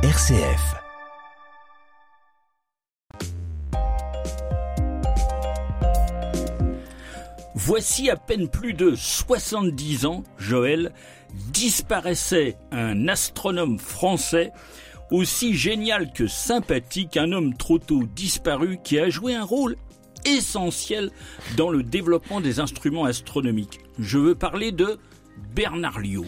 RCF. Voici à peine plus de 70 ans, Joël, disparaissait un astronome français aussi génial que sympathique, un homme trop tôt disparu qui a joué un rôle essentiel dans le développement des instruments astronomiques. Je veux parler de Bernard Liot.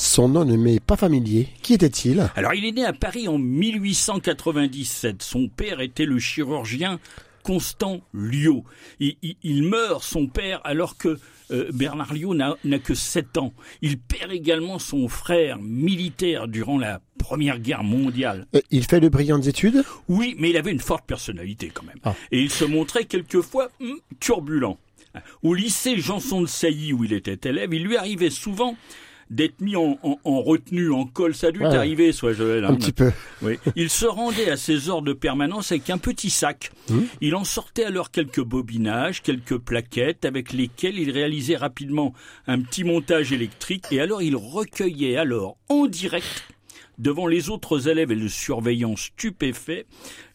Son nom ne m'est pas familier. Qui était-il? Alors il est né à Paris en 1897. Son père était le chirurgien Constant Liot. Il, il, il meurt, son père, alors que euh, Bernard Liot n'a que 7 ans. Il perd également son frère militaire durant la Première Guerre mondiale. Euh, Il fait de brillantes études? Oui, mais il avait une forte personnalité quand même. Ah. Et il se montrait quelquefois hum, turbulent. Au lycée Janson de Sailly, où il était élève, il lui arrivait souvent d'être mis en, en, en retenue, en col. Ça a dû Ouais. t'arriver, soit Joël. hein. Un petit peu. Oui. Il se rendait à ses heures de permanence avec un petit sac. Mmh. Il en sortait alors quelques bobinages, quelques plaquettes avec lesquelles il réalisait rapidement un petit montage électrique et alors il recueillait alors en direct devant les autres élèves et le surveillant stupéfait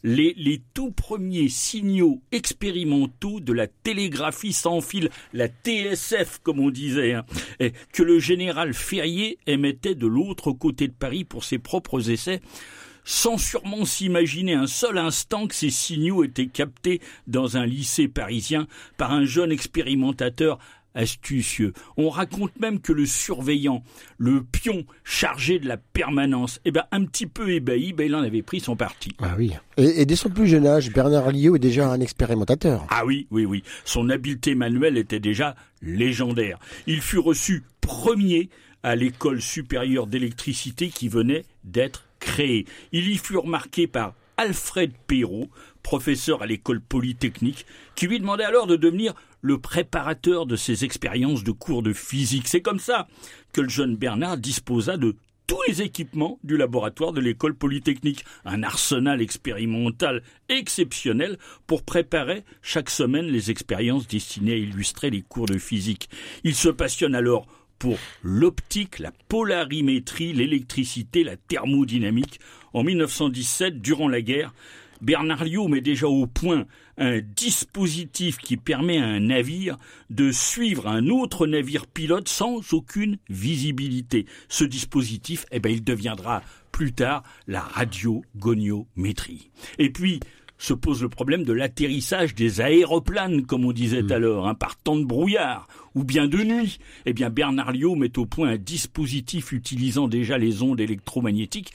les, les tout premiers signaux expérimentaux de la télégraphie sans fil, la TSF comme on disait, hein, que le général Ferrier émettait de l'autre côté de Paris pour ses propres essais sans sûrement s'imaginer un seul instant que ces signaux étaient captés dans un lycée parisien par un jeune expérimentateur astucieux. On raconte même que le surveillant, le pion chargé de la permanence, eh ben un petit peu ébahi, ben il en avait pris son parti. Ah oui. Et, et dès son plus jeune âge, Bernard Liot est déjà un expérimentateur. Ah oui, oui, oui. Son habileté manuelle était déjà légendaire. Il fut reçu premier à l'école supérieure d'électricité qui venait d'être créée. Il y fut remarqué par Alfred Perrault, professeur à l'école polytechnique, qui lui demandait alors de devenir le préparateur de ses expériences de cours de physique. C'est comme ça que le jeune Bernard disposa de tous les équipements du laboratoire de l'école polytechnique, un arsenal expérimental exceptionnel pour préparer chaque semaine les expériences destinées à illustrer les cours de physique. Il se passionne alors pour l'optique, la polarimétrie, l'électricité, la thermodynamique. En 1917, durant la guerre, Bernard Liot met déjà au point un dispositif qui permet à un navire de suivre un autre navire pilote sans aucune visibilité. Ce dispositif, eh ben, il deviendra plus tard la radiogoniométrie. Et puis, se pose le problème de l'atterrissage des aéroplanes, comme on disait alors, hein, par temps de brouillard, ou bien de nuit. Eh bien, Bernard Liot met au point un dispositif utilisant déjà les ondes électromagnétiques.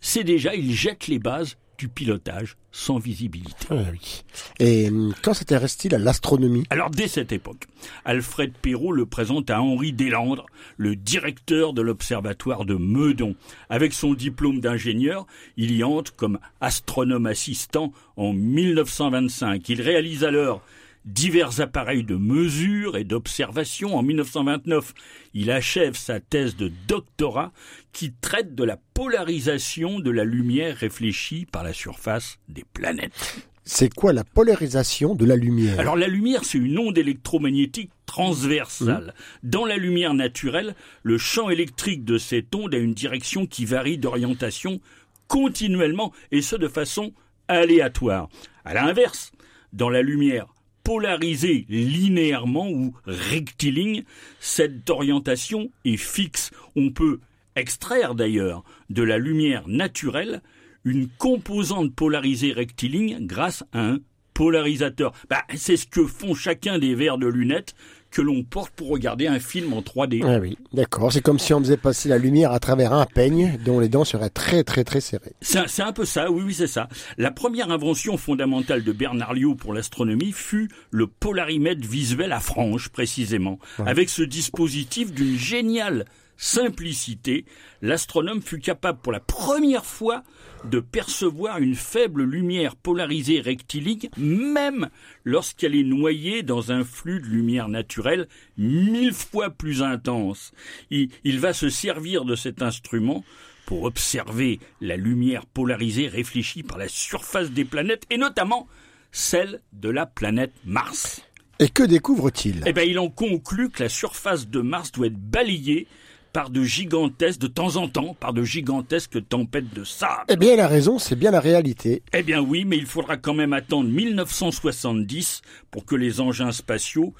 C'est déjà, il jette les bases du pilotage sans visibilité. Ah oui. Et hum, quand s'intéresse-t-il à l'astronomie? Alors dès cette époque, Alfred Perrault le présente à Henri Deslandres, le directeur de l'observatoire de Meudon. Avec son diplôme d'ingénieur, il y entre comme astronome assistant en 1925. Il réalise alors divers appareils de mesure et d'observation. En 1929, il achève sa thèse de doctorat qui traite de la polarisation de la lumière réfléchie par la surface des planètes. C'est quoi la polarisation de la lumière? Alors la lumière, c'est une onde électromagnétique transversale. Dans la lumière naturelle, le champ électrique de cette onde a une direction qui varie d'orientation continuellement, et ce de façon aléatoire. À l'inverse, dans la lumière polarisée linéairement ou rectiligne, cette orientation est fixe. On peut extraire d'ailleurs de la lumière naturelle une composante polarisée rectiligne grâce à un polarisateur. Bah, c'est ce que font chacun des verres de lunettes que l'on porte pour regarder un film en 3D. Ah oui, d'accord. C'est comme si on faisait passer la lumière à travers un peigne dont les dents seraient très très très serrées. C'est un, peu ça, oui, oui, c'est ça. La première invention fondamentale de Bernard Liot pour l'astronomie fut le polarimètre visuel à franges, précisément. Avec ce dispositif d'une géniale simplicité, l'astronome fut capable pour la première fois de percevoir une faible lumière polarisée rectiligne, même lorsqu'elle est noyée dans un flux de lumière naturelle mille fois plus intense. Il, il va se servir de cet instrument pour observer la lumière polarisée réfléchie par la surface des planètes, et notamment celle de la planète Mars. Et que découvre-t-il? Eh bien, il en conclut que la surface de Mars doit être balayée par de gigantesques, de temps en temps, par de gigantesques tempêtes de sable. Eh bien, la raison, c'est bien la réalité. Eh bien oui, mais il faudra quand même attendre 1970 pour que les engins spatiaux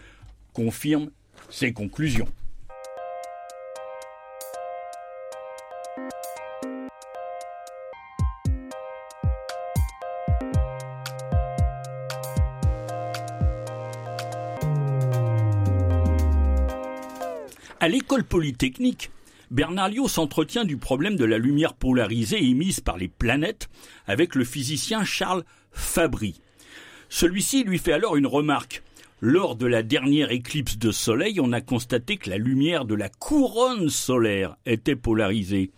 confirment ces conclusions. À l'école polytechnique, Bernard s'entretient du problème de la lumière polarisée émise par les planètes avec le physicien Charles Fabry. Celui-ci lui fait alors une remarque. Lors de la dernière éclipse de soleil, on a constaté que la lumière de la couronne solaire était polarisée.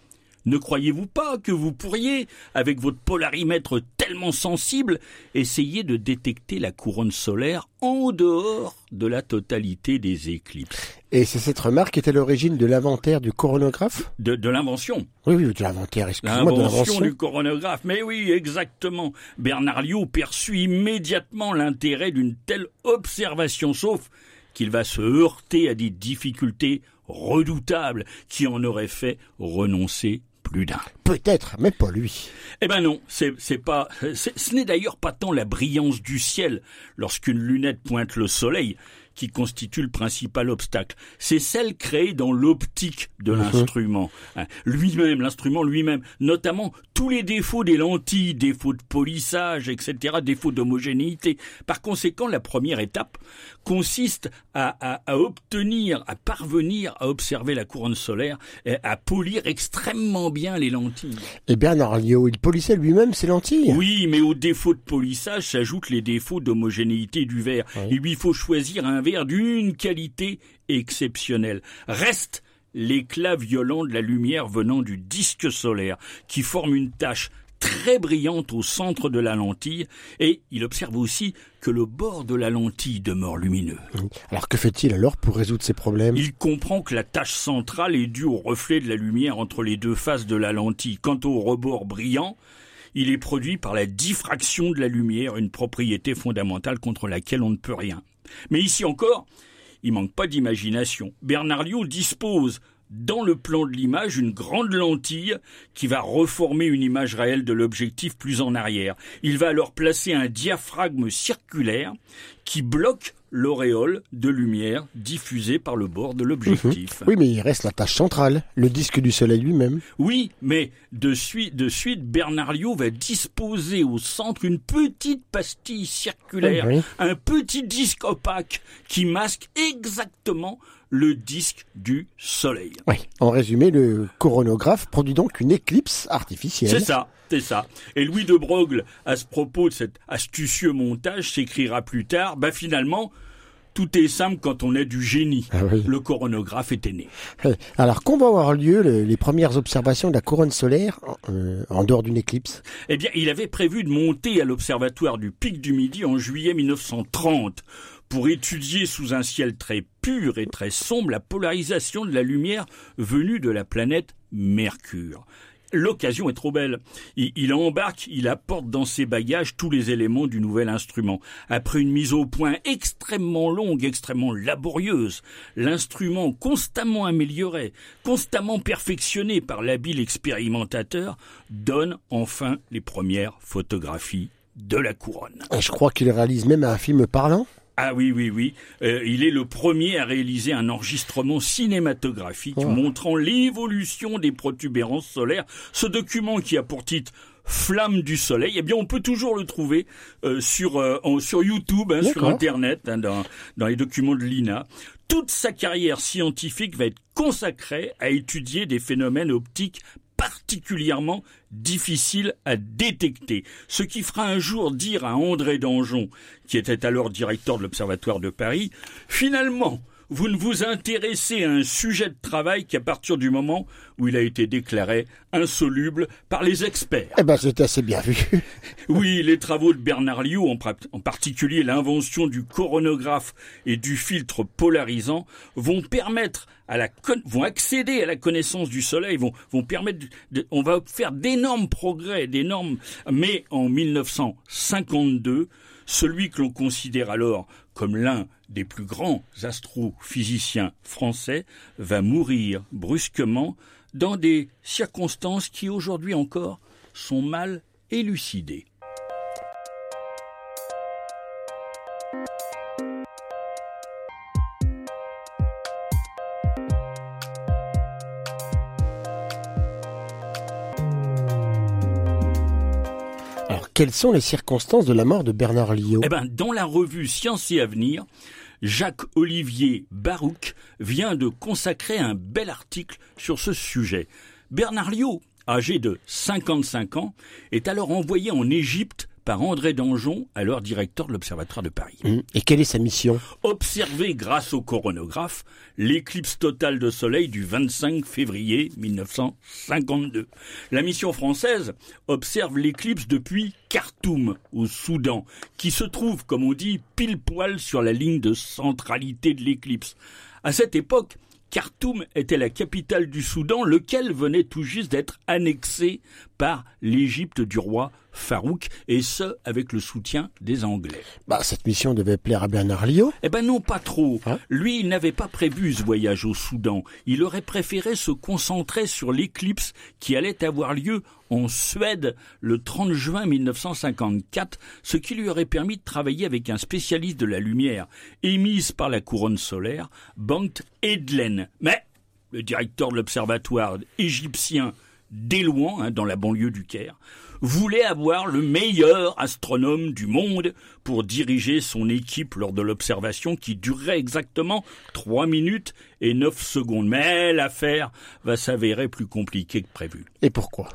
Ne croyez-vous pas que vous pourriez, avec votre polarimètre tellement sensible, essayer de détecter la couronne solaire en dehors de la totalité des éclipses? Et c'est cette remarque qui était l'origine de l'inventaire du coronographe De, de l'invention. Oui, oui, de l'inventaire, excusez-moi, de L'invention l'invention. du coronographe. Mais oui, exactement. Bernard Liot perçut immédiatement l'intérêt d'une telle observation, sauf qu'il va se heurter à des difficultés redoutables qui en auraient fait renoncer plus d'un. Peut-être, mais pas lui. Eh ben non, c'est c'est pas. c'est- Ce n'est d'ailleurs pas tant la brillance du ciel lorsqu'une lunette pointe le soleil qui constitue le principal obstacle. C'est celle créée dans l'optique de l'instrument. Hein, Lui-même, l'instrument lui-même, notamment tous les défauts des lentilles, défauts de polissage, etc., défauts d'homogénéité. Par conséquent, la première étape consiste à, à- à obtenir, à parvenir à observer la couronne solaire, et à polir extrêmement bien les lentilles. Et Bernard Liot, il polissait lui-même ses lentilles? Oui, mais aux défauts de polissage s'ajoutent les défauts d'homogénéité du verre. Oui. Il lui faut choisir un verre d'une qualité exceptionnelle. Reste l'éclat violent de la lumière venant du disque solaire, qui forme une tache très brillante au centre de la lentille, et il observe aussi que le bord de la lentille demeure lumineux. Alors que fait-il alors pour résoudre ces problèmes? Il comprend que la tache centrale est due au reflet de la lumière entre les deux faces de la lentille. Quant au rebord brillant, il est produit par la diffraction de la lumière, une propriété fondamentale contre laquelle on ne peut rien. Mais ici encore, il manque pas d'imagination. Bernard Liot dispose dans le plan de l'image une grande lentille qui va reformer une image réelle de l'objectif plus en arrière. Il va alors placer un diaphragme circulaire qui bloque l'auréole de lumière diffusée par le bord de l'objectif. Oui, mais il reste la tâche centrale, le disque du soleil lui-même. Oui, mais de suite, de suite, va disposer au centre une petite pastille circulaire, Oui. un petit disque opaque qui masque exactement le disque du Soleil. Oui. En résumé, le coronographe produit donc une éclipse artificielle. C'est ça, c'est ça. Et Louis de Broglie, à ce propos de cet astucieux montage, s'écrira plus tard, bah finalement, tout est simple quand on a du génie. Ah oui. Le coronographe était né. Alors, quand vont avoir lieu le- les premières observations de la couronne solaire euh, en dehors d'une éclipse? Eh bien, il avait prévu de monter à l'observatoire du Pic du Midi en juillet 1930 pour étudier sous un ciel très pur et très sombre la polarisation de la lumière venue de la planète Mercure. L'occasion est trop belle. Il, embarque, il apporte dans ses bagages tous les éléments du nouvel instrument. Après une mise au point extrêmement longue, extrêmement laborieuse, l'instrument constamment amélioré, constamment perfectionné par l'habile expérimentateur, donne enfin les premières photographies de la couronne. Je crois qu'il réalise même un film parlant. Ah oui, oui, oui. Euh, il est le premier à réaliser un enregistrement cinématographique Oh. montrant l'évolution des protubérances solaires. Ce document qui a pour titre Flamme du Soleil, eh bien, on peut toujours le trouver euh, sur euh, sur YouTube, hein, sur. Internet, hein, dans dans les documents de l'INA. Toute sa carrière scientifique va être consacrée à étudier des phénomènes optiques particulièrement difficiles à détecter, ce qui fera un jour dire à André Danjon, qui était alors directeur de l'Observatoire de Paris, finalement, vous ne vous intéressez à un sujet de travail qu'à partir du moment où il a été déclaré insoluble par les experts. Eh ben, c'est assez bien vu. Oui, les travaux de Bernard pra- en particulier l'invention du coronographe et du filtre polarisant, vont permettre vont accéder à la connaissance du Soleil, vont permettre, on va faire d'énormes progrès, d'énormes. Mais en 1952, celui que l'on considère alors comme l'un des plus grands astrophysiciens français, va mourir brusquement dans des circonstances qui aujourd'hui encore sont mal élucidées. Quelles sont les circonstances de la mort de Bernard Liot Eh ben, dans la revue Science et Avenir, Jacques-Olivier Barouk vient de consacrer un bel article sur ce sujet. Bernard Liot, âgé de 55 ans, est alors envoyé en Égypte par André Danjon, alors directeur de l'Observatoire de Paris. Mmh. Et quelle est sa mission? Observer grâce au coronographe l'éclipse totale de soleil du 25 février 1952. La mission française observe l'éclipse depuis Khartoum, au Soudan, qui se trouve, comme on dit, pile poil sur la ligne de centralité de l'éclipse. À cette époque, Khartoum était la capitale du Soudan, lequel venait tout juste d'être annexé par l'Égypte du roi Farouk, et ce, avec le soutien des Anglais. Bah, cette mission devait plaire à Bernard Liot Eh ben non, pas trop. Hein Lui, il n'avait pas prévu ce voyage au Soudan. Il aurait préféré se concentrer sur l'éclipse qui allait avoir lieu en Suède le 30 juin 1954, ce qui lui aurait permis de travailler avec un spécialiste de la lumière émise par la couronne solaire, Bankt Edlen. Mais le directeur de l'observatoire égyptien d'Élouan, hein, dans la banlieue du Caire, voulait avoir le meilleur astronome du monde pour diriger son équipe lors de l'observation qui durerait exactement 3 minutes et 9 secondes. Mais l'affaire va s'avérer plus compliquée que prévu. Et pourquoi?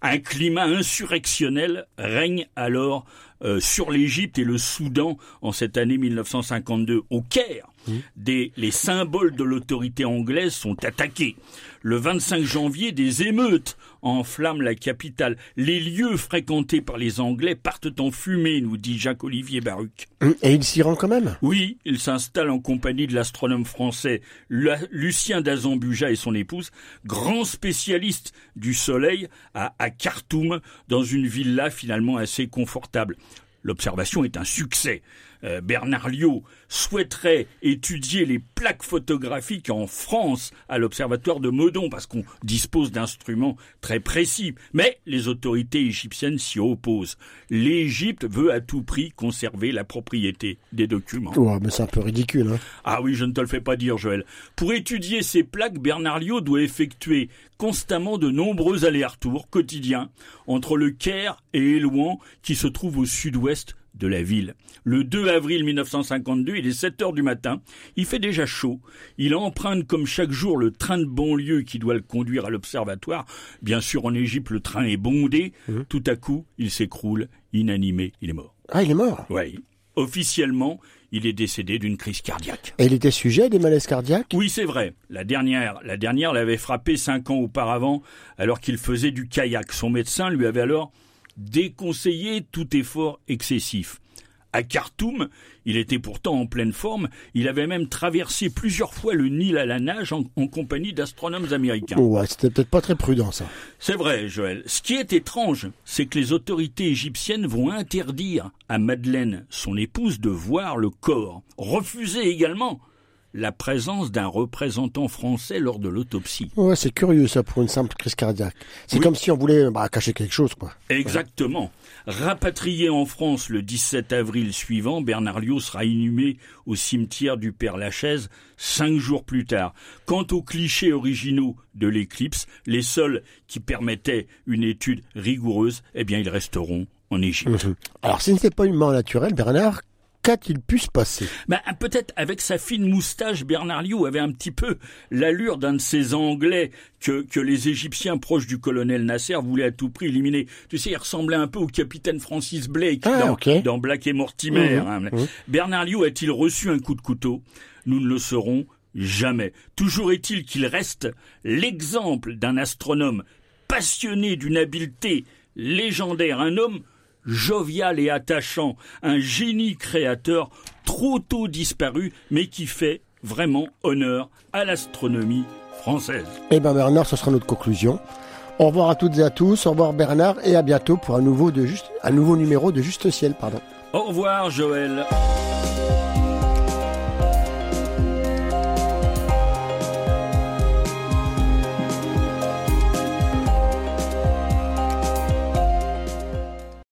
Un climat insurrectionnel règne alors euh, sur l'Égypte et le Soudan en cette année 1952. Au Caire. Des, les symboles de l'autorité anglaise sont attaqués. Le 25 janvier, des émeutes enflamment la capitale. Les lieux fréquentés par les Anglais partent en fumée, nous dit Jacques-Olivier Baruch. Et il s'y rend quand même? Oui, il s'installe en compagnie de l'astronome français Lucien Dazambuja et son épouse, grand spécialiste du soleil à, à Khartoum, dans une villa finalement assez confortable. L'observation est un succès. Euh, Bernard Liot souhaiterait étudier les plaques photographiques en France à l'observatoire de Meudon parce qu'on dispose d'instruments très précis. Mais les autorités égyptiennes s'y opposent. L'Égypte veut à tout prix conserver la propriété des documents. Oh, mais c'est un peu ridicule. Hein. Ah oui, je ne te le fais pas dire, Joël. Pour étudier ces plaques, Bernard Liot doit effectuer constamment de nombreux allers-retours quotidiens entre le Caire et Élouan qui se trouve au sud-ouest de la ville. Le 2 avril 1952, il est 7 heures du matin, il fait déjà chaud, il emprunte comme chaque jour le train de banlieue qui doit le conduire à l'observatoire. Bien sûr, en Égypte, le train est bondé. Mmh. Tout à coup, il s'écroule, inanimé, il est mort. Ah, il est mort? Oui. Officiellement, il est décédé d'une crise cardiaque. Et il était sujet à des malaises cardiaques? Oui, c'est vrai. La dernière, la dernière l'avait frappé cinq ans auparavant, alors qu'il faisait du kayak. Son médecin lui avait alors déconseiller tout effort excessif. À Khartoum, il était pourtant en pleine forme, il avait même traversé plusieurs fois le Nil à la nage en, compagnie d'astronomes américains. Ouais, c'était peut-être pas très prudent ça. C'est vrai, Joël. Ce qui est étrange, c'est que les autorités égyptiennes vont interdire à Madeleine, son épouse, de voir le corps. Refuser également la présence d'un représentant français lors de l'autopsie. Ouais, c'est curieux ça pour une simple crise cardiaque. C'est comme si on voulait bah, cacher quelque chose, quoi. Exactement. Rapatrié en France le 17 avril suivant, Bernard Liot sera inhumé au cimetière du Père Lachaise cinq jours plus tard. Quant aux clichés originaux de l'éclipse, les seuls qui permettaient une étude rigoureuse, eh bien, ils resteront en Égypte. Mhm. Alors, ce n'était pas une mort naturelle, Bernard, qu'a-t-il pu se passer ben, Peut-être avec sa fine moustache, Bernard Liu avait un petit peu l'allure d'un de ces Anglais que, que les Égyptiens proches du colonel Nasser voulaient à tout prix éliminer. Tu sais, il ressemblait un peu au capitaine Francis Blake ah, dans, Black et Mortimer. Mhm, hein. Bernard Liu a-t-il reçu un coup de couteau? Nous ne le saurons jamais. Toujours est-il qu'il reste l'exemple d'un astronome passionné d'une habileté légendaire, un homme jovial et attachant, un génie créateur trop tôt disparu, mais qui fait vraiment honneur à l'astronomie française. Eh bien Bernard, ce sera notre conclusion. Au revoir à toutes et à tous, au revoir Bernard et à bientôt pour un nouveau, de juste, un nouveau numéro de Juste Ciel. Pardon. Au revoir Joël.